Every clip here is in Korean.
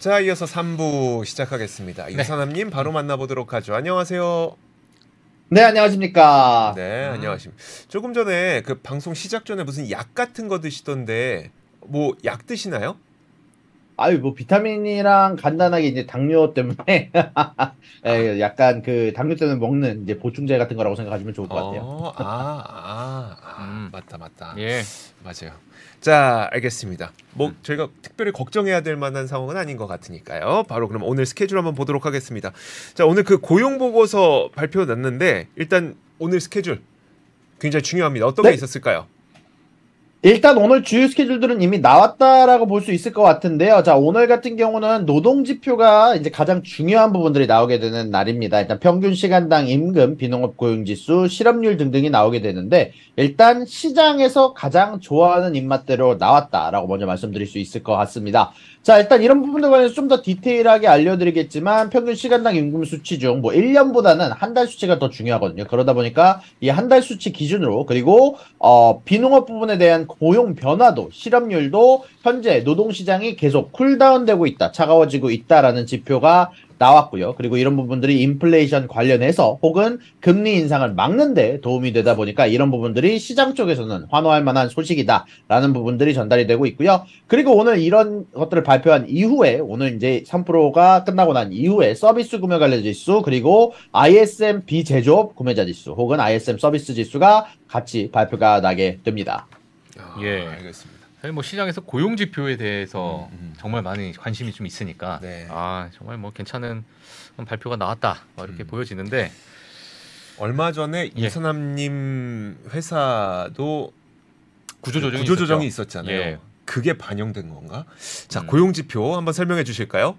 자, 이어서 3부 시작하겠습니다. 유선남님 바로 만나보도록 하죠. 안녕하세요. 네, 안녕하십니까. 네, 안녕하십니까. 조금 전에 그 방송 시작 전에 무슨 약 같은 거 드시던데 뭐 약 드시나요? 아유, 뭐 비타민이랑 간단하게 이제 당뇨 때문에 예, 약간 그 당뇨 때문에 먹는 이제 보충제 같은 거라고 생각하시면 좋을 것 같아요. 어, 아, 아, 아, 음. 맞다, 맞다. 예. 맞아요. 자, 알겠습니다. 뭐 음. 저희가 특별히 걱정해야 될 만한 상황은 아닌 것 같으니까요. 바로 그럼 오늘 스케줄 한번 보도록 하겠습니다. 자, 오늘 그 고용 보고서 발표 났는데 일단 오늘 스케줄 굉장히 중요합니다. 어떤 네. 게 있었을까요? 일단 오늘 주요 스케줄들은 이미 나왔다라고 볼 수 있을 것 같은데요. 자, 오늘 같은 경우는 노동 지표가 이제 가장 중요한 부분들이 나오게 되는 날입니다. 일단 평균 시간당 임금, 비농업 고용 지수, 실업률 등등이 나오게 되는데 일단 시장에서 가장 좋아하는 입맛대로 나왔다라고 먼저 말씀드릴 수 있을 것 같습니다. 자, 일단 이런 부분들 관해서 좀 더 디테일하게 알려드리겠지만 평균 시간당 임금 수치 중 뭐 1년보다는 한 달 수치가 더 중요하거든요. 그러다 보니까 이 한 달 수치 기준으로 그리고 어, 비농업 부분에 대한 고용 변화도 실업률도 현재 노동시장이 계속 cool down되고 있다, 차가워지고 있다라는 지표가 나왔고요. 그리고 이런 부분들이 인플레이션 관련해서 혹은 금리 인상을 막는데 도움이 되다 보니까 이런 부분들이 시장 쪽에서는 환호할 만한 소식이다라는 부분들이 전달이 되고 있고요. 그리고 오늘 이런 것들을 발표한 이후에 오늘 이제 3%가 끝나고 난 이후에 서비스 구매 관련 지수 그리고 ISM 비제조업 구매자 지수 혹은 ISM 서비스 지수가 같이 발표가 나게 됩니다. 아, 예. 알겠습니다. 사실 뭐 시장에서 고용 지표에 대해서 음, 음. 정말 많이 관심이 좀 있으니까 네. 아 정말 뭐 괜찮은 발표가 나왔다 뭐 이렇게 음. 보여지는데 얼마 전에 예. 이선남님 회사도 구조조정이 구조조정이. 있었잖아요. 예. 그게 반영된 건가? 자, 음. 고용 지표 한번 설명해 주실까요?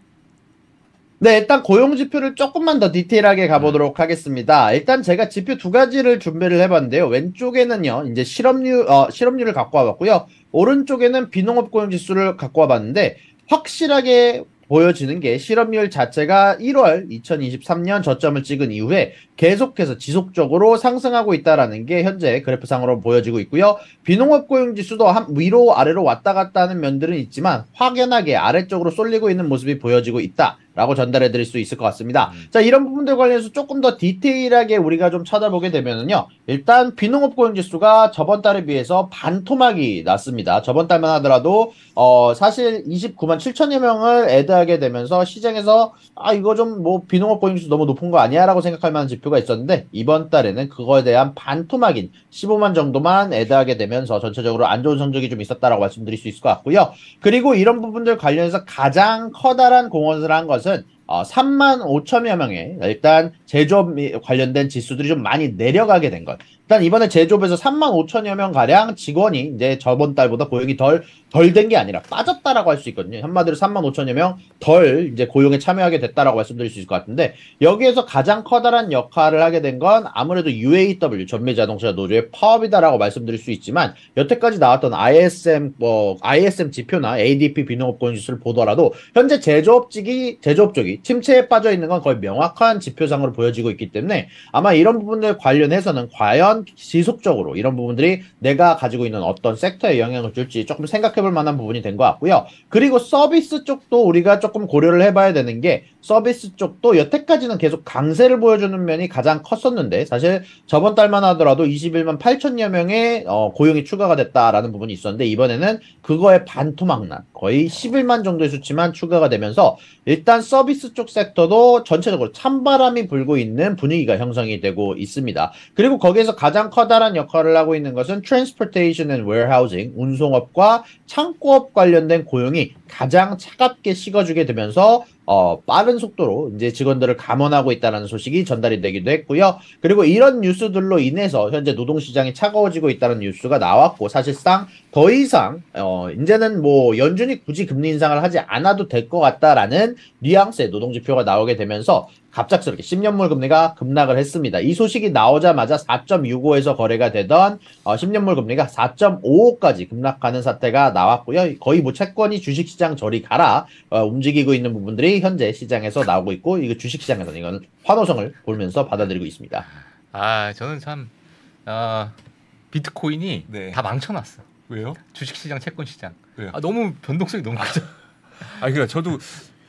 네, 일단 고용 지표를 조금만 더 디테일하게 가보도록 하겠습니다. 일단 제가 지표 두 가지를 준비를 해봤는데요. 왼쪽에는요, 이제 실업률, 어, 실업률을 갖고 와봤고요. 오른쪽에는 비농업 고용 지수를 갖고 와봤는데, 확실하게 보여지는 게 실업률 자체가 1월 2023년 저점을 찍은 이후에 계속해서 지속적으로 상승하고 있다라는 게 현재 그래프상으로 보여지고 있고요. 비농업 고용 지수도 한 위로 아래로 왔다 갔다 하는 면들은 있지만 확연하게 아래쪽으로 쏠리고 있는 모습이 보여지고 있다 라고 전달해 드릴 수 있을 것 같습니다. 음. 자, 이런 부분들 관련해서 조금 더 디테일하게 우리가 좀 찾아보게 되면은요. 일단 비농업 고용 지수가 저번 달에 비해서 반토막이 났습니다. 저번 달만 하더라도 어 사실 29만 7천여 명을 애드하게 되면서 시장에서 아 이거 좀 뭐 비농업 고용 지수 너무 높은 거 아니야라고 생각할 만한 지표가 있었는데 이번 달에는 그거에 대한 반토막인 15만 정도만 애드하게 되면서 전체적으로 안 좋은 성적이 좀 있었다라고 말씀드릴 수 있을 것 같고요. 그리고 이런 부분들 관련해서 가장 커다란 공헌을 한 것은 그. 어, 3만 5천여 명의 일단 제조업 미- 관련된 지수들이 좀 많이 내려가게 된 것. 일단 이번에 제조업에서 3만 5천여 명 가량 직원이 이제 저번 달보다 고용이 덜 덜 된 게 아니라 빠졌다라고 할 수 있거든요. 한마디로 3만 5천여 명 덜 이제 고용에 참여하게 됐다라고 말씀드릴 수 있을 것 같은데 여기에서 가장 커다란 역할을 하게 된 건 아무래도 UAW 전미 자동차 노조의 파업이다라고 말씀드릴 수 있지만 여태까지 나왔던 ISM 뭐 ISM 지표나 ADP 비농업 고용 지수를 보더라도 현재 제조업 직이 제조업 쪽이 침체에 빠져 있는 건 거의 명확한 지표상으로 보여지고 있기 때문에 아마 이런 부분들 관련해서는 과연 지속적으로 이런 부분들이 내가 가지고 있는 어떤 섹터에 영향을 줄지 조금 생각해 볼 만한 부분이 된 것 같고요. 그리고 서비스 쪽도 우리가 조금 고려를 해봐야 되는 게 서비스 쪽도 여태까지는 계속 강세를 보여주는 면이 가장 컸었는데 사실 저번 달만 하더라도 21만 8천여 명의 어, 고용이 추가가 됐다라는 부분이 있었는데 이번에는 그거에 반토막난 거의 11만 정도의 수치만 추가가 되면서 일단 서비스 쪽 섹터도 전체적으로 찬바람이 불고 있는 분위기가 형성이 되고 있습니다. 그리고 거기에서 가장 커다란 역할을 하고 있는 것은 transportation and warehousing, 운송업과 창고업 관련된 고용이 가장 차갑게 식어주게 되면서 어, 빠른 속도로 이제 직원들을 감원하고 있다는 소식이 전달이 되기도 했고요. 그리고 이런 뉴스들로 인해서 현재 노동시장이 차가워지고 있다는 뉴스가 나왔고 사실상 더 이상 어, 이제는 뭐 연준이 굳이 금리 인상을 하지 않아도 될 것 같다라는 뉘앙스의 노동지표가 나오게 되면서 갑작스럽게 10년물 금리가 급락을 했습니다. 이 소식이 나오자마자 4.65에서 거래가 되던 어, 10년물 금리가 4.55까지 급락하는 사태가 나왔고요. 거의 뭐 채권이 주식시장 저리 가라 어, 움직이고 있는 부분들이 현재 시장에서 나오고 있고 이거 주식시장에서는 이건 환호성을 보면서 받아들이고 있습니다. 아 저는 참 아, 비트코인이 네. 다 망쳐놨어. 왜요? 주식시장, 채권시장. 왜요? 아, 너무 변동성이 너무 크죠. 아 그러니까 저도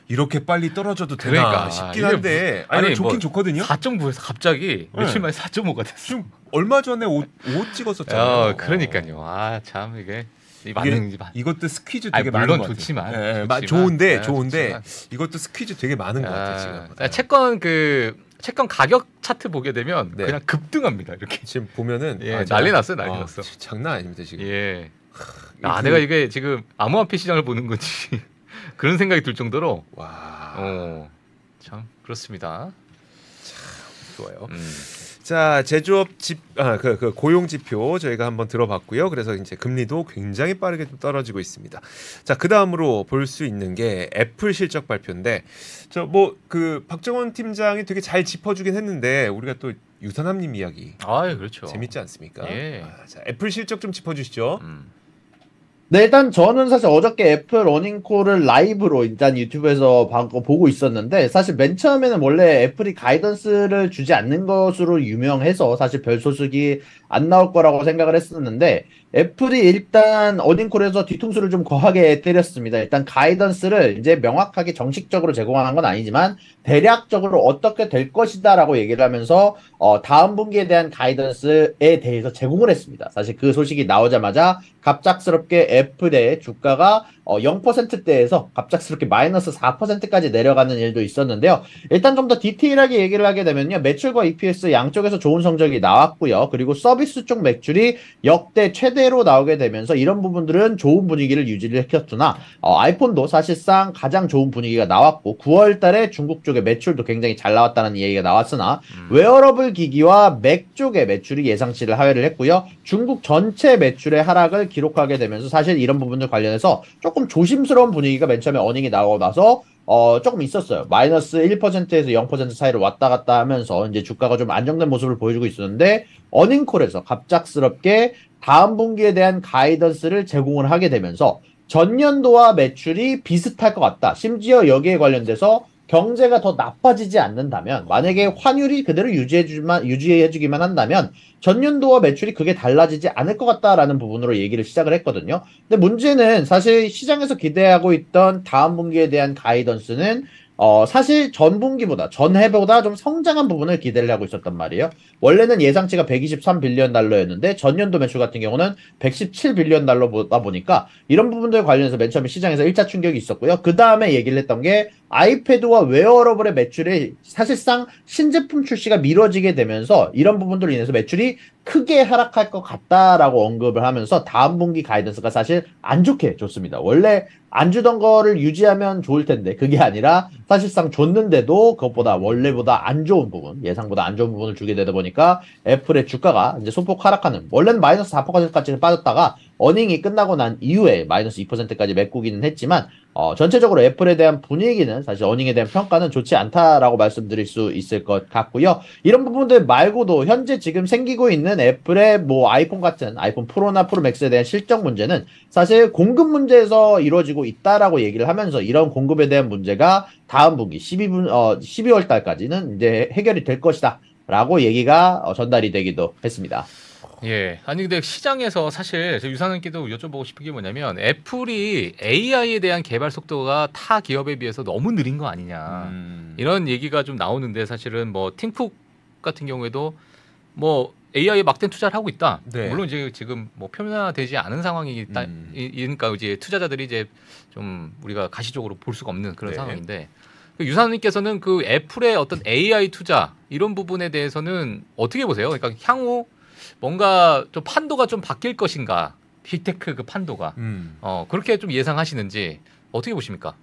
이렇게 빨리 떨어져도 되나 그러니까. 싶긴 한데 아니, 아니, 좋긴 뭐 좋거든요. 4.9에서 갑자기 며칠 네. 만에 4.5가 됐어. 지금 얼마 전에 5, 5 찍었었잖아요. 야, 그러니까요. 아, 참 이게 이 맞는 지 이것도 스퀴즈 아니, 되게 물론 많은 것 같아요. 좋지만, 예, 예, 좋지만, 마- 좋은데 예, 좋은데 좋지만. 이것도 스퀴즈 되게 많은 것 같아요 지금. 아, 채권 그 채권 가격 차트 보게 되면 네. 그냥 급등합니다. 이렇게. 지금 보면은 예, 아, 난리 났어요, 난리 아, 났어. 지- 장난 아닙니다 지금. 예. 아, 그- 내가 이게 지금 암호화폐 시장을 보는 건지 그런 생각이 들 정도로 와 어. 참 그렇습니다. 좋아요. 음. 자 제조업 집아그 그 고용 지표 저희가 한번 들어봤고요. 그래서 이제 금리도 굉장히 빠르게 좀 떨어지고 있습니다. 자그 다음으로 볼 수 있는 게 애플 실적 발표인데 저 뭐 그 박정원 팀장이 되게 잘 짚어주긴 했는데 우리가 또 유사남님 이야기 아, 그렇죠. 재밌지 않습니까? 예. 아, 자 애플 실적 좀 짚어주시죠. 음. 네, 일단 저는 사실 어저께 애플 earning call을 라이브로 일단 유튜브에서 봐- 보고 있었는데 사실 맨 처음에는 원래 애플이 guidance를 주지 않는 것으로 유명해서 사실 별 소식이 안 나올 거라고 생각을 했었는데 애플이 일단 어닝콜에서 뒤통수를 좀 거하게 때렸습니다. 일단 가이던스를 이제 명확하게 정식적으로 제공하는 건 아니지만 대략적으로 어떻게 될 것이다라고 얘기를 하면서 어, 다음 분기에 대한 가이던스에 대해서 제공을 했습니다. 사실 그 소식이 나오자마자 갑작스럽게 애플의 주가가 어, 0%대에서 갑작스럽게 마이너스 4%까지 내려가는 일도 있었는데요. 일단 좀 더 디테일하게 얘기를 하게 되면요. 매출과 EPS 양쪽에서 좋은 성적이 나왔고요. 그리고 서비스 쪽 매출이 역대 최대로 나오게 되면서 이런 부분들은 좋은 분위기를 유지를 했었으나 어, 아이폰도 사실상 가장 좋은 분위기가 나왔고 9월 달에 중국 쪽의 매출도 굉장히 잘 나왔다는 얘기가 나왔으나 음. 웨어러블 기기와 맥 쪽의 매출이 예상치를 하회를 했고요. 중국 전체 매출의 하락을 기록하게 되면서 사실 이런 부분들 관련해서 조금 조심스러운 분위기가 맨 처음에 earning이 나오고 나서 어, 조금 있었어요. 마이너스 1%에서 0% 사이를 왔다 갔다 하면서 이제 주가가 좀 안정된 모습을 보여주고 있었는데 어닝콜에서 갑작스럽게 다음 분기에 대한 가이던스를 제공을 하게 되면서 전년도와 매출이 비슷할 것 같다. 심지어 여기에 관련돼서 경제가 더 나빠지지 않는다면 만약에 환율이 그대로 유지해주만 유지해주기만 한다면 전년도와 매출이 그게 달라지지 않을 것 같다라는 부분으로 얘기를 시작을 했거든요. 근데 문제는 사실 시장에서 기대하고 있던 다음 분기에 대한 가이던스는 어 사실 전 분기보다 전해보다 좀 성장한 부분을 기대를 하고 있었단 말이에요. 원래는 예상치가 123 billion 달러였는데 전년도 매출 같은 경우는 117 billion 달러이다 보니까 이런 부분들 관련해서 맨 처음에 시장에서 1차 충격이 있었고요. 그 다음에 얘기를 했던 게 아이패드와 wearable의 매출이 사실상 신제품 출시가 미뤄지게 되면서 이런 부분들로 인해서 매출이 크게 하락할 것 같다라고 언급을 하면서 다음 분기 guidance가 사실 안 좋게 줬습니다. 원래 안 주던 거를 유지하면 좋을 텐데 그게 아니라 사실상 줬는데도 그것보다 원래보다 안 좋은 부분 예상보다 안 좋은 부분을 주게 되다 보니까 애플의 주가가 이제 소폭 하락하는 원래는 마이너스 4%까지 빠졌다가 earning이 끝나고 난 이후에 마이너스 2%까지 메꾸기는 했지만 어, 전체적으로 애플에 대한 분위기는 사실 어닝에 대한 평가는 좋지 않다라고 말씀드릴 수 있을 것 같고요. 이런 부분들 말고도 현재 지금 생기고 있는 애플의 뭐 아이폰 같은 아이폰 프로나 프로 맥스에 대한 실적 문제는 사실 공급 문제에서 이루어지고 있다라고 얘기를 하면서 이런 공급에 대한 문제가 다음 분기 12분 어 12월 달까지는 이제 해결이 될 것이다. 라고 얘기가 어, 전달이 되기도 했습니다. 예. 아니 근데 시장에서 사실 저 유상님께도 여쭤보고 싶은 게 뭐냐면 애플이 AI에 대한 개발 속도가 타 기업에 비해서 너무 느린 거 아니냐. 음. 이런 얘기가 좀 나오는데 사실은 뭐 팅쿡 같은 경우에도 뭐 AI에 막대한 투자를 하고 있다. 네. 물론 이제 지금 뭐 표면화되지 않은 상황이다. 음. 이- 이니까 이제 투자자들이 이제 좀 우리가 가시적으로 볼 수가 없는 그런 네. 상황인데 그 유사님께서는 그 애플의 어떤 AI 투자 이런 부분에 대해서는 어떻게 보세요? 그러니까 향후 뭔가 좀 판도가 좀 바뀔 것인가? 빅테크 그 판도가 음. 어 그렇게 좀 예상하시는지 어떻게 보십니까?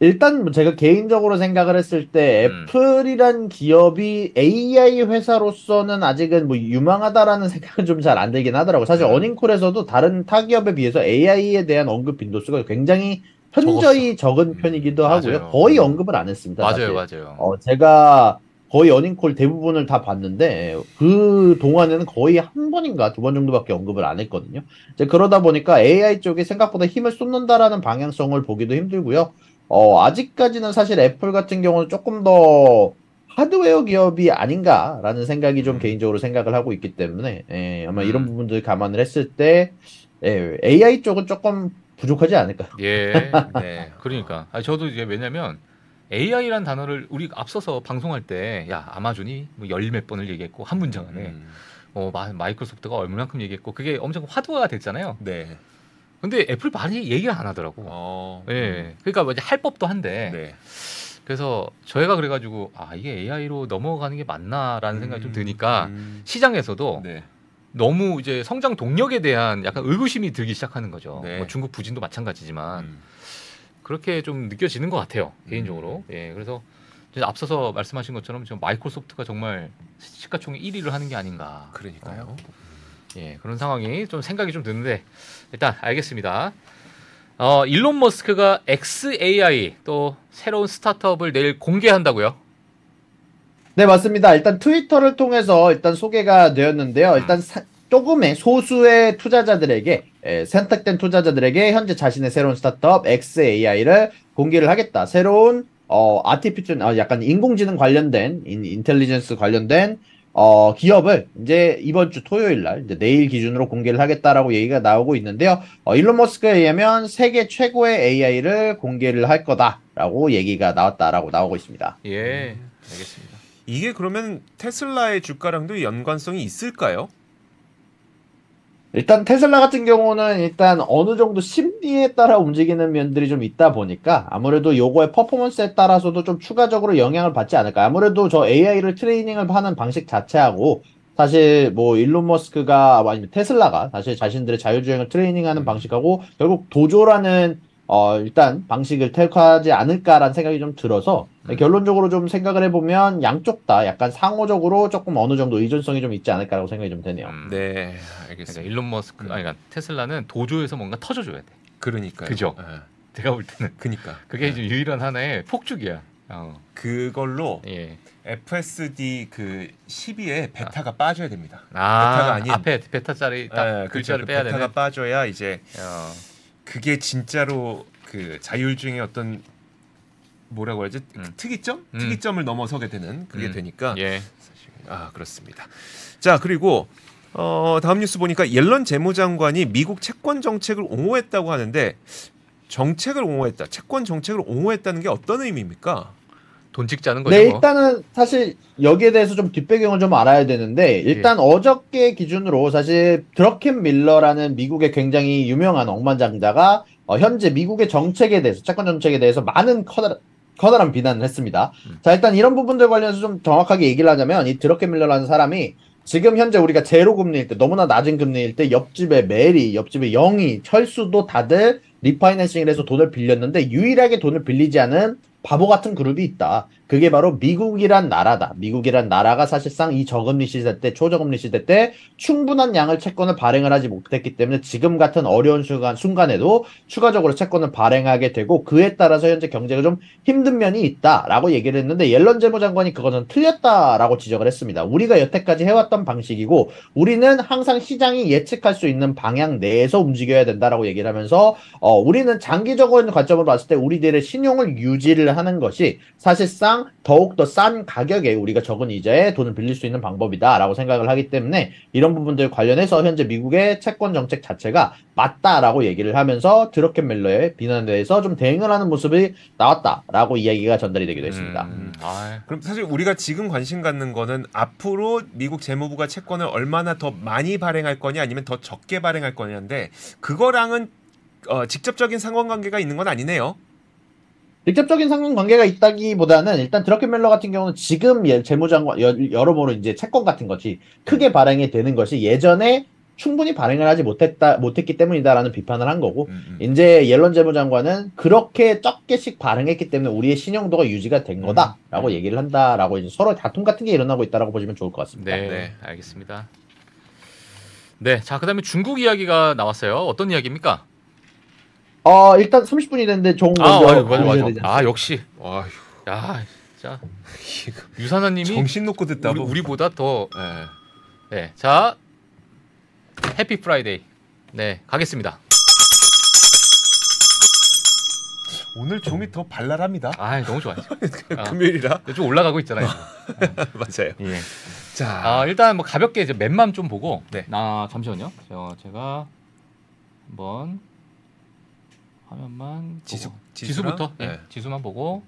일단 뭐 제가 개인적으로 생각을 했을 때 음. 애플이란 기업이 AI 회사로서는 아직은 뭐 유망하다라는 생각은 좀 잘 안 들긴 하더라고요. 사실 음. 어닝콜에서도 다른 타 기업에 비해서 AI에 대한 언급 빈도수가 굉장히 현저히 적은 음. 편이기도 맞아요. 하고요. 거의 언급을 안 했습니다. 사실. 맞아요, 맞아요. 어, 제가 거의 어닝콜 대부분을 다 봤는데 그 동안에는 거의 한 번인가 두 번 정도밖에 언급을 안 했거든요. 이제 그러다 보니까 AI 쪽에 생각보다 힘을 쏟는다라는 방향성을 보기도 힘들고요. 어, 아직까지는 사실 애플 같은 경우는 조금 더 하드웨어 기업이 아닌가라는 생각이 좀 음. 개인적으로 생각을 하고 있기 때문에 예, 아마 음. 이런 부분들 감안을 했을 때 예, AI 쪽은 조금 부족하지 않을까. 예. 네. 그러니까. 아 저도 이제 왜냐면 AI라는 단어를 우리 앞서서 방송할 때 야 아마존이 뭐열몇 번을 얘기했고 한 문장 안에 음, 어 마, 마이크로소프트가 얼마만큼 얘기했고 그게 엄청 화두가 됐잖아요. 네. 근데 애플 많이 얘기를 안 하더라고. 어. 예. 그러니까 뭐 이제 할 법도 한데 네. 그래서 저희가 그래가지고 아 이게 AI로 넘어가는 게 맞나라는 생각이 좀 드니까 음, 시장에서도 네. 너무 이제 성장 동력에 대한 약간 의구심이 들기 시작하는 거죠. 네. 뭐 중국 부진도 마찬가지지만 음. 그렇게 좀 느껴지는 것 같아요 개인적으로. 예, 그래서 앞서서 말씀하신 것처럼 지금 마이크로소프트가 정말 시가총액 1위를 하는 게 아닌가. 그러니까요. 예, 그런 상황이 좀 생각이 좀 드는데 일단 알겠습니다. 어, 일론 머스크가 XAI 또 새로운 스타트업을 내일 공개한다고요? 네, 맞습니다. 일단 트위터를 통해서 일단 소개가 되었는데요. 일단 사- 조금의 소수의 투자자들에게 에, 선택된 투자자들에게 현재 자신의 새로운 스타트업 XAI를 공개를 하겠다. 새로운 어 아티피셜 아, 약간 인공지능 관련된 인, 인텔리전스 관련된 어 기업을 이제 이번 주 토요일 날 이제 내일 기준으로 공개를 하겠다라고 얘기가 나오고 있는데요. 어 일론 머스크에 의하면 세계 최고의 AI를 공개를 할 거다라고 얘기가 나왔다라고 나오고 있습니다. 예, 알겠습니다. 이게 그러면 테슬라의 주가랑도 연관성이 있을까요? 일단 테슬라 같은 경우는 일단 어느 정도 심리에 따라 움직이는 면들이 좀 있다 보니까 아무래도 요거의 퍼포먼스에 따라서도 좀 추가적으로 영향을 받지 않을까. 아무래도 저 AI를 트레이닝을 하는 방식 자체하고 사실 뭐 일론 머스크가 아니면 테슬라가 사실 자신들의 자율주행을 트레이닝하는 방식하고 결국 도조라는 어 일단 방식을 택하지 않을까라는 생각이 좀 들어서 음. 결론적으로 좀 생각을 해보면 양쪽 다 약간 상호적으로 조금 어느 정도 의존성이 좀 있지 않을까라고 생각이 좀 되네요. 음, 네, 그러니까 알겠습니다. 일론 머스크, 아니 그러니까 테슬라는 도조에서 뭔가 터져줘야 돼. 그러니까요. 그죠? 예. 제가 볼 때는 그니까. 그게 예. 이제 유일한 하나의 폭죽이야. 어, 그걸로 예. FSD 그 12에 베타가 빠져야 됩니다. 아, 베타가 아닌- 앞에 베타짜리 딱 예, 글자를 그렇죠. 빼야 베타가 되는. 빠져야 이제 어, 그게 진짜로 그 자율주행의 어떤 뭐라고 해야지 음. 특이점? 음. 특이점을 넘어서게 되는 그게 음. 되니까 예. 아 그렇습니다. 자 그리고 어, 다음 뉴스 보니까 옐런 재무장관이 미국 채권 정책을 옹호했다고 하는데 정책을 옹호했다, 채권 정책을 옹호했다는 게 어떤 의미입니까? 돈 찍자는 거죠. 네, 뭐. 일단은 사실 여기에 대해서 좀 뒷배경을 좀 알아야 되는데 일단 어저께 기준으로 사실 드러켄 밀러라는 미국의 굉장히 유명한 억만장자가 어, 현재 미국의 정책에 대해서 채권 정책에 대해서 많은 커다란 커다란 비난을 했습니다. 음. 자, 일단 이런 부분들 관련해서 좀 정확하게 얘기를 하자면 이 드러켄 밀러라는 사람이 지금 현재 우리가 제로 금리일 때 너무나 낮은 금리일 때 옆집에 메리, 옆집에 영희, 철수도 다들 refinancing을 해서 돈을 빌렸는데 유일하게 돈을 빌리지 않은 바보 같은 그룹이 있다. 그게 바로 미국이란 나라다. 미국이란 나라가 사실상 이 저금리 시대 때, 초저금리 시대 때 충분한 양을 채권을 발행을 하지 못했기 때문에 지금 같은 어려운 순간, 순간에도 추가적으로 채권을 발행하게 되고 그에 따라서 현재 경제가 좀 힘든 면이 있다라고 얘기를 했는데 옐런 재무장관이 그거는 틀렸다라고 지적을 했습니다. 우리가 여태까지 해왔던 방식이고 우리는 항상 시장이 예측할 수 있는 방향 내에서 움직여야 된다라고 얘기를 하면서 어, 우리는 장기적인 관점으로 봤을 때 우리들의 신용을 유지를 하는 것이 사실상 더욱더 싼 가격에 우리가 적은 이자에 돈을 빌릴 수 있는 방법이다라고 생각을 하기 때문에 이런 부분들 관련해서 현재 미국의 채권 정책 자체가 맞다라고 얘기를 하면서 드러켄 멜러의 비난에 대해서 좀 대응을 하는 모습이 나왔다라고 이야기가 전달이 되기도 했습니다. 음, 아, 그럼 사실 우리가 지금 관심 갖는 거는 앞으로 미국 재무부가 채권을 얼마나 더 많이 발행할 거냐 아니면 더 적게 발행할 거냐인데 그거랑은 어, 직접적인 상관관계가 있는 건 아니네요. 직접적인 상관관계가 있다기보다는 일단 드러켄 멜러 같은 경우는 지금 예- 재무장관 여- 여러모로 이제 채권 같은 것이 크게 발행이 되는 것이 예전에 충분히 발행을 하지 못했다 못했기 때문이다라는 비판을 한 거고 음, 음. 이제 옐런 재무장관은 그렇게 적게씩 발행했기 때문에 우리의 신용도가 유지가 된 거다라고 음. 얘기를 한다라고 이제 서로 다툼 같은 게 일어나고 있다라고 보시면 좋을 것 같습니다. 네, 네. 알겠습니다. 네, 자 그다음에 중국 이야기가 나왔어요. 어떤 이야기입니까? 어 일단 30분이 됐는데 종 아, 먼저 맞아, 맞아, 맞아. 아 역시, 와휴, 야, 진짜 이거 유산아님이 정신 놓고 듣다 우리, 보. 우리보다 더, 예. 네, 자 happy Friday, 네 가겠습니다. 오늘 종이 더 발랄합니다. 아, 너무 좋아요. 아. 금요일이라 좀 올라가고 있잖아요. 맞아요. 예. 자, 아 일단 뭐 가볍게 이제 map만 좀 보고 네. 나 잠시만요. 저 제가 한번 화면만 지수-. 지수랑? 지수부터 예, 네. 지수만 보고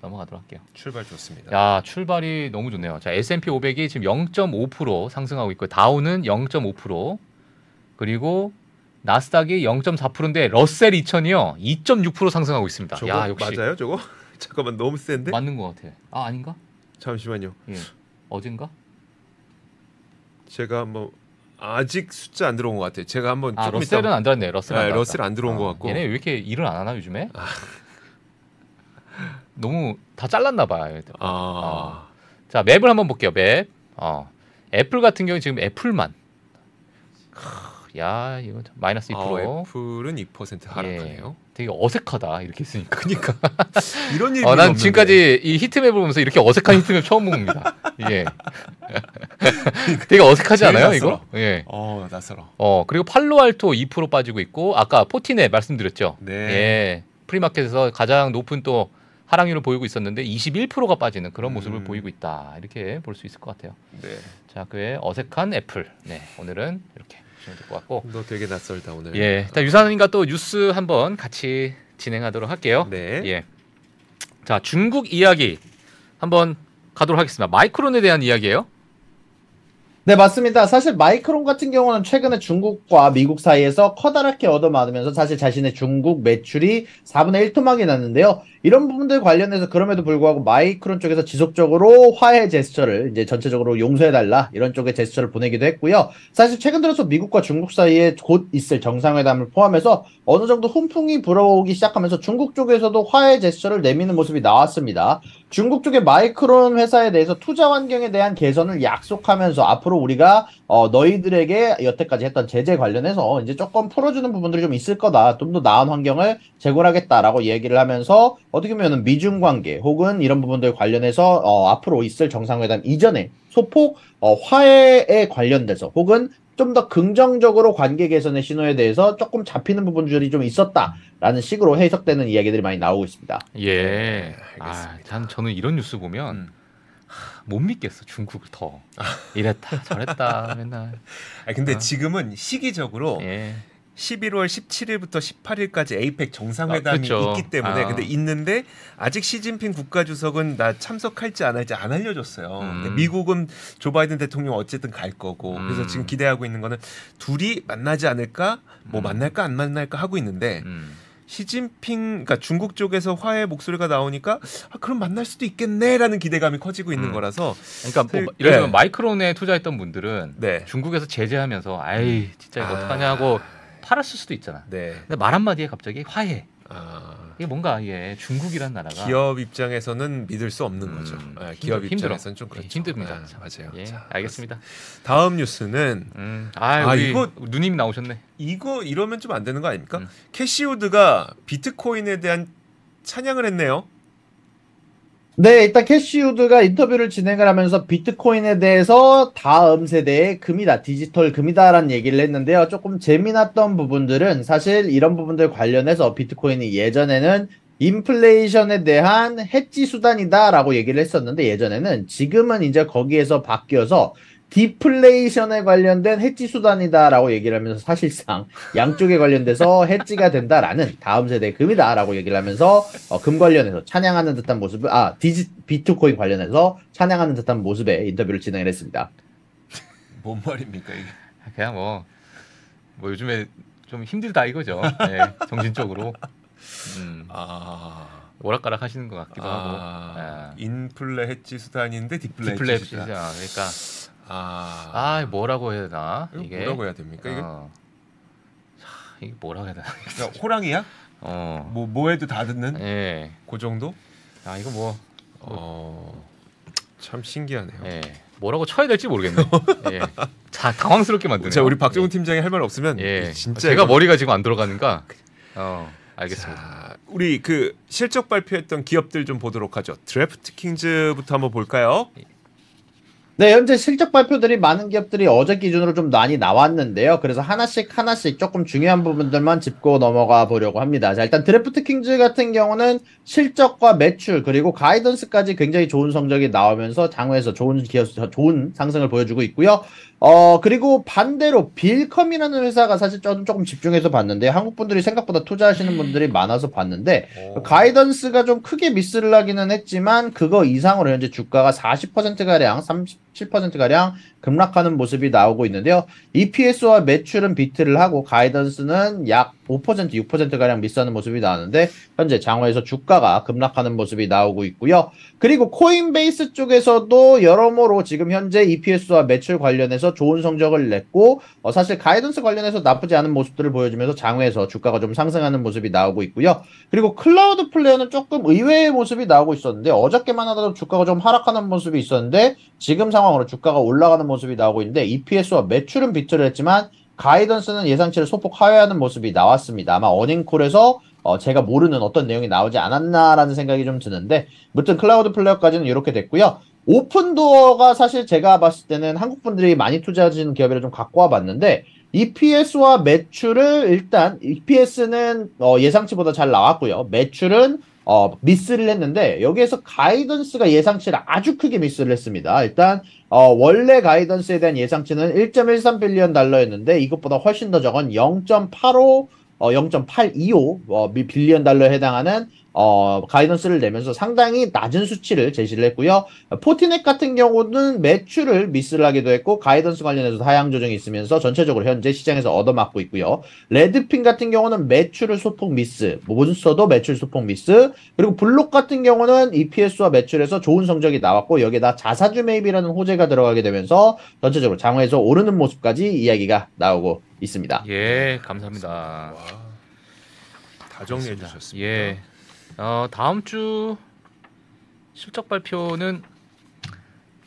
넘어가도록 할게요. 출발 좋습니다. 야 출발이 너무 좋네요. 자 S&P 500이 지금 0.5% 상승하고 있고 다우는 0.5% 그리고 나스닥이 0.4%인데 러셀 2000이요 2.6% 상승하고 있습니다. 저거 야 역시 맞아요, 저거? 잠깐만 너무 센데? 맞는 것 같아. 아 아닌가? 잠시만요. 예 어젠가? 제가 한번 아직 숫자 안 들어온 것 같아요. 제가 한번 아 조금 러셀은 이따 안 들었네. 러셀 네, 안 들었다. 러셀 안 들어온 것 같고. 아. 얘네 왜 이렇게 일을 안 하나 요즘에? 너무 다 잘랐나 봐요. 아, 자 맵을 한번 볼게요. 맵. 어. 애플 같은 경우 지금 애플만. 크, 야 이거 참 마이너스 2%. 아, 애플은 2% 하락하네요. 되게 어색하다 이렇게 쓰니까. 그러니까 이런 일이 어, 난 없는데. 지금까지 이 heat map을 보면서 이렇게 어색한 heat map 처음 봅니다. 예. 되게 어색하지 않아요, 낯설어. 이거? 예. 어 낯설어. 어, 그리고 팔로알토 2% 빠지고 있고 아까 포티넷 말씀드렸죠. 네. 예. pre-market에서 가장 높은 또 하락률을 보이고 있었는데 21%가 빠지는 그런 모습을 음. 보이고 있다. 이렇게 볼 수 있을 것 같아요. 네. 자, 그의 어색한 애플. 네, 오늘은 이렇게 보시면 될 것 같고. 너 되게 낯설다 오늘. 예. 자, 유사님과 또 뉴스 한번 같이 진행하도록 할게요. 네. 예. 자, 중국 이야기 한번 가도록 하겠습니다. 마이크론에 대한 이야기예요. 네, 맞습니다. 사실 마이크론 같은 경우는 최근에 중국과 미국 사이에서 커다랗게 얻어맞으면서 사실 자신의 중국 매출이 4분의 1토막이 났는데요. 이런 부분들 관련해서 그럼에도 불구하고 마이크론 쪽에서 지속적으로 화해 제스처를 이제 전체적으로 용서해달라 이런 쪽의 제스처를 보내기도 했고요. 사실 최근 들어서 미국과 중국 사이에 곧 있을 정상회담을 포함해서 어느 정도 훈풍이 불어오기 시작하면서 중국 쪽에서도 화해 제스처를 내미는 모습이 나왔습니다. 중국 쪽의 마이크론 회사에 대해서 투자 환경에 대한 개선을 약속하면서 앞으로 우리가 어, 너희들에게 여태까지 했던 제재 관련해서 이제 조금 풀어주는 부분들이 좀 있을 거다. 좀 더 나은 환경을 제공하겠다라고 얘기를 하면서 어떻게 보면 미중 관계 혹은 이런 부분들 관련해서 어, 앞으로 있을 정상회담 이전에 소폭 어, 화해에 관련돼서 혹은 좀더 긍정적으로 관계 개선의 신호에 대해서 조금 잡히는 부분들이 좀 있었다라는 식으로 해석되는 이야기들이 많이 나오고 있습니다. 예. 네, 아, 알겠습니다. 전 저는 이런 뉴스 보면 음. 하, 못 믿겠어. 중국을 더 이랬다 저랬다 맨날. 아 근데 아. 지금은 시기적으로 예. 11월 17일부터 18일까지 에이펙 정상회담이 아, 그쵸. 있기 때문에 아. 근데 있는데 아직 시진핑 국가주석은 나 참석할지 안 할지 안 알려줬어요. 음. 미국은 조 바이든 대통령 어쨌든 갈 거고 그래서 음. 지금 기대하고 있는 거는 둘이 만나지 않을까 뭐 음. 만날까 안 만날까 하고 있는데 음. 시진핑 그러니까 중국 쪽에서 화해 목소리가 나오니까 아, 그럼 만날 수도 있겠네라는 기대감이 커지고 있는 음. 거라서 그러니까 뭐 예를 들면 네. 마이크론에 투자했던 분들은 네. 중국에서 제재하면서 아이 진짜 이거 아. 어떡하냐고 팔았을 수도 있잖아. 네. 근데 말 한마디에 갑자기 화해. 아, 이게 뭔가 이게 중국이란 나라가 기업 입장에서는 믿을 수 없는 음, 거죠. 아, 힘들- 기업 힘들어. 입장에서는 좀 그렇죠. 예, 힘듭니다. 아, 맞아요. 예, 자, 알겠습니다. 다음 뉴스는 음. 아, 아, 이거- 누님 나오셨네. 이거 이러면 좀 안 되는 거 아닙니까? 음. 캐시우드가 비트코인에 대한 찬양을 했네요. 네, 일단 캐시우드가 인터뷰를 진행을 하면서 비트코인에 대해서 다음 세대의 금이다, 디지털 금이다라는 얘기를 했는데요. 조금 재미났던 부분들은 사실 이런 부분들 관련해서 비트코인이 예전에는 인플레이션에 대한 해지 수단이다라고 얘기를 했었는데 예전에는 지금은 이제 거기에서 바뀌어서 디플레이션에 관련된 해지 수단이다라고 얘기를 하면서 사실상 양쪽에 관련돼서 해지가 된다라는 다음 세대의 금이다라고 얘기를 하면서 어, 금 관련해서 찬양하는 듯한 모습을 아 디지 비트코인 관련해서 찬양하는 듯한 모습의 인터뷰를 진행을 했습니다. 뭔 말입니까 이게? 그냥 뭐, 뭐 요즘에 좀 힘들다 이거죠. 예, 정신적으로. 음, 아, 오락가락 하시는 것 같기도 하고. 아, 아. 인플레 해지 수단인데 디플레 디플레 해지. 수단. 그러니까 아, 아 뭐라고 해야 되나 이거 이게 뭐라고 해야 됩니까 이게? 어. 자, 이게 뭐라고 해야 되나 그러니까 호랑이야? 어. 뭐 뭐해도 다 듣는 예. 그 정도? 아 이거 뭐 어, 참 신기하네요. 예. 뭐라고 쳐야 될지 모르겠네. 예. 자 당황스럽게 만드네. 자, 우리 박정훈 팀장이 할 말 없으면 예. 진짜 제가 이거- 머리가 지금 안 들어가는가. 어. 알겠습니다. 자, 우리 그 실적 발표했던 기업들 좀 보도록 하죠. 드래프트 킹즈부터 한번 볼까요? 네, 현재 실적 발표들이 많은 기업들이 어제 기준으로 좀 많이 나왔는데요. 그래서 하나씩 하나씩 조금 중요한 부분들만 짚고 넘어가 보려고 합니다. 자, 일단 드래프트 킹즈 같은 경우는 실적과 매출 그리고 가이던스까지 굉장히 좋은 성적이 나오면서 장외에서 좋은 기업, 좋은 상승을 보여주고 있고요. 어, 그리고 반대로 빌컴이라는 회사가 사실 좀 조금 집중해서 봤는데 한국 분들이 생각보다 투자하시는 분들이 많아서 봤는데 오. 가이던스가 좀 크게 미스를 하기는 했지만 그거 이상으로 현재 주가가 40%가량 37%가량 급락하는 모습이 나오고 있는데요. EPS와 매출은 비트를 하고 가이던스는 약 5% 6%가량 미스하는 모습이 나오는데 현재 장외에서 주가가 급락하는 모습이 나오고 있고요. 그리고 코인베이스 쪽에서도 여러모로 지금 현재 EPS와 매출 관련해서 좋은 성적을 냈고 어, 사실 가이던스 관련해서 나쁘지 않은 모습들을 보여주면서 장외에서 주가가 좀 상승하는 모습이 나오고 있고요. 그리고 클라우드플레어는 조금 의외의 모습이 나오고 있었는데 어저께만 하더라도 주가가 좀 하락하는 모습이 있었는데 지금 상황으로 주가가 올라가는 모습이 나오고 있는데 EPS와 매출은 beat를 했지만 가이던스는 예상치를 소폭 하회하는 모습이 나왔습니다. 아마 earning call에서 어, 제가 모르는 어떤 내용이 나오지 않았나라는 생각이 좀 드는데 무튼 클라우드플레어까지는 이렇게 됐고요. 오픈도어가 사실 제가 봤을 때는 한국 분들이 많이 투자하시는 기업이라 좀 갖고 와봤는데 EPS와 매출을 일단 EPS는 어, 예상치보다 잘 나왔고요. 매출은 어, 미스를 했는데 여기에서 가이던스가 예상치를 아주 크게 미스를 했습니다. 일단 어, 원래 가이던스에 대한 예상치는 1.13 빌리언 달러였는데 이것보다 훨씬 더 적은 0.85 어, 0.825 어, 미- 빌리언 달러에 해당하는 어, 가이던스를 내면서 상당히 낮은 수치를 제시를 했고요. 포티넷 같은 경우는 매출을 미스를 하기도 했고 가이던스 관련해서 하향 조정이 있으면서 전체적으로 현재 시장에서 얻어맞고 있고요. 레드핀 같은 경우는 매출을 소폭 미스, 몬스터도 매출 소폭 미스, 그리고 블록 같은 경우는 EPS와 매출에서 좋은 성적이 나왔고 여기다 자사주 매입이라는 호재가 들어가게 되면서 전체적으로 장외에서 오르는 모습까지 이야기가 나오고 있습니다. 예, 감사합니다. 와, 다 정리해 주셨습니다. 예. 어, 다음 주 실적 발표는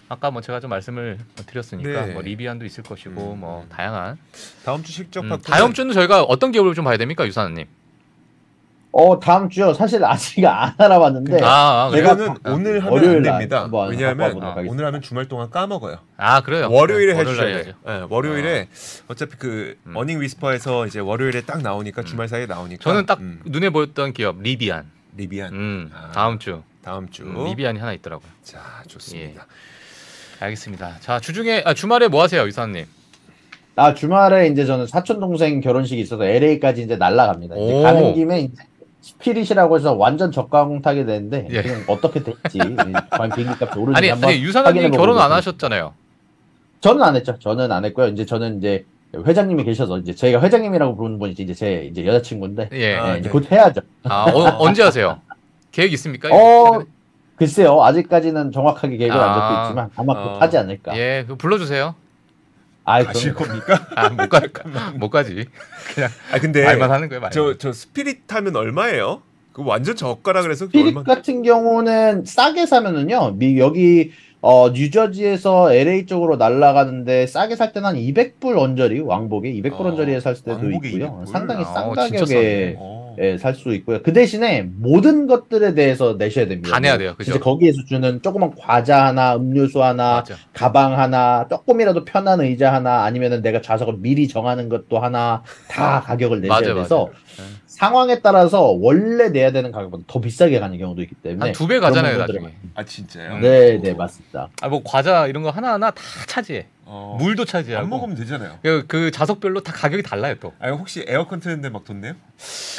아까 뭐 제가 좀 말씀을 드렸으니까 네. 뭐 리비안도 있을 것이고 음. 뭐 다양한 다음 주 실적 음, 발표 다음 주는 저희가 어떤 기업을 좀 봐야 됩니까 유사님? 어 다음 주요. 사실 아직 안 알아봤는데 아, 아, 그래요? 제가 이거는 아, 오늘 하면 안날 됩니다. 한번 왜냐하면 하겠습니다. 오늘 하면 주말 동안 까먹어요. 아 그래요. 월요일에 네, 해주셔야 돼요. 네, 월요일에 어차피 그 음. 어닝 위스퍼에서 이제 월요일에 딱 나오니까 주말 사이에 나오니까 저는 딱 음, 눈에 보였던 기업 리비안. 리비안 음, 아. 다음 주 다음 주. 음, 리비안이 하나 있더라고요. 자 좋습니다. 알겠습니다. 자 주중에 아, 주말에 뭐 하세요 유사님? 아 주말에 이제 저는 사촌 동생 결혼식이 있어서 LA까지 이제 날라갑니다. 이제 오. 가는 김에 이제 스피릿이라고 해서 완전 저가항 타게 되는데 예. 그냥 어떻게 될지 과연 비행기 값이 오르는지 아니 한번 아니 유사님 확인해보고 결혼 안. 하셨잖아요. 저는 안 했죠. 저는 안 했고요. 이제 저는 이제 회장님이 계셔서 이제 저희가 회장님이라고 부르는 분이 이제 제 이제 여자친구인데 예. 아, 네, 이제 네. 곧 해야죠. 아 어, 언제 하세요? 계획 있습니까? 어 글쎄요. 아직까지는 정확하게 계획을 안 아. 잡고 있지만 아마 곧 어. 하지 않을까. 예, 그 불러주세요. 아이 가실 그럼 겁니까? 아, 못 가, 못 가지. 그냥 아 근데 말만 하는 거예요. 말만. 저저 스피릿 타면 얼마예요? 그 완전 저가라 그래서 스피릿 얼마? 같은 경우는 싸게 사면은요, 미, 여기, 어, 뉴저지에서 LA 쪽으로 날아가는데 싸게 살 때는 한 200불 언저리, 왕복에 200불 어, 언저리에 살 때도 있고요. 200불? 상당히 아, 싼 어, 진짜 가격에. 어. 예, 살 수 있고요. 그 대신에 모든 것들에 대해서 내셔야 됩니다. 다 내야 돼요, 그죠? 진짜 거기에서 주는 조그만 과자 하나, 음료수 하나, 맞아. 가방 하나, 조금이라도 편한 의자 하나, 아니면은 내가 좌석을 미리 정하는 것도 하나, 다 가격을 내셔야 맞아, 돼서 맞아. 상황에 따라서 원래 내야 되는 가격보다 더 비싸게 가는 경우도 있기 때문에 한 두배 그런 가잖아요, 나중에. 아 진짜요? 네, 네, 맞습니다. 아, 뭐 과자 이런 거 하나 하나 다 차지해. 어. 물도 차지하고. 안 먹으면 되잖아요. 그, 그 자석별로 다 가격이 달라요, 또. 아 혹시 에어컨 트는데 막돈 내요?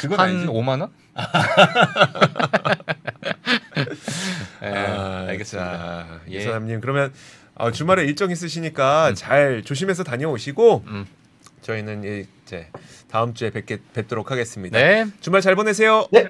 그건 한 아니지. 5만 원? 예, 아, 알겠습니다. 자, 예. 이사람님 그러면 어, 주말에 일정 있으시니까 잘 조심해서 다녀오시고 음. 저희는 이제 다음 주에 뵙게 뵙도록 하겠습니다. 네. 주말 잘 보내세요. 네,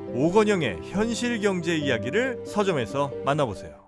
오건영의 현실 경제 이야기를 서점에서 만나보세요.